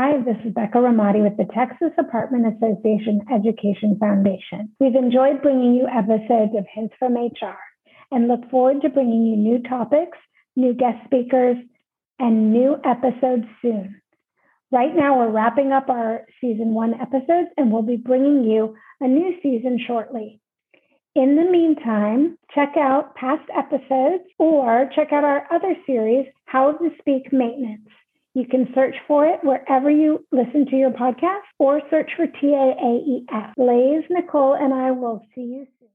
Hi, this is Becca Ramadi with the Texas Apartment Association Education Foundation. We've enjoyed bringing you episodes of Hints from HR and look forward to bringing you new topics, new guest speakers, and new episodes soon. Right now, we're wrapping up our season one episodes and we'll be bringing you a new season shortly. In the meantime, check out past episodes or check out our other series, How to Speak Maintenance. You can search for it wherever you listen to your podcast or search for TAAEF. Blaze, Nicole, and I will see you soon.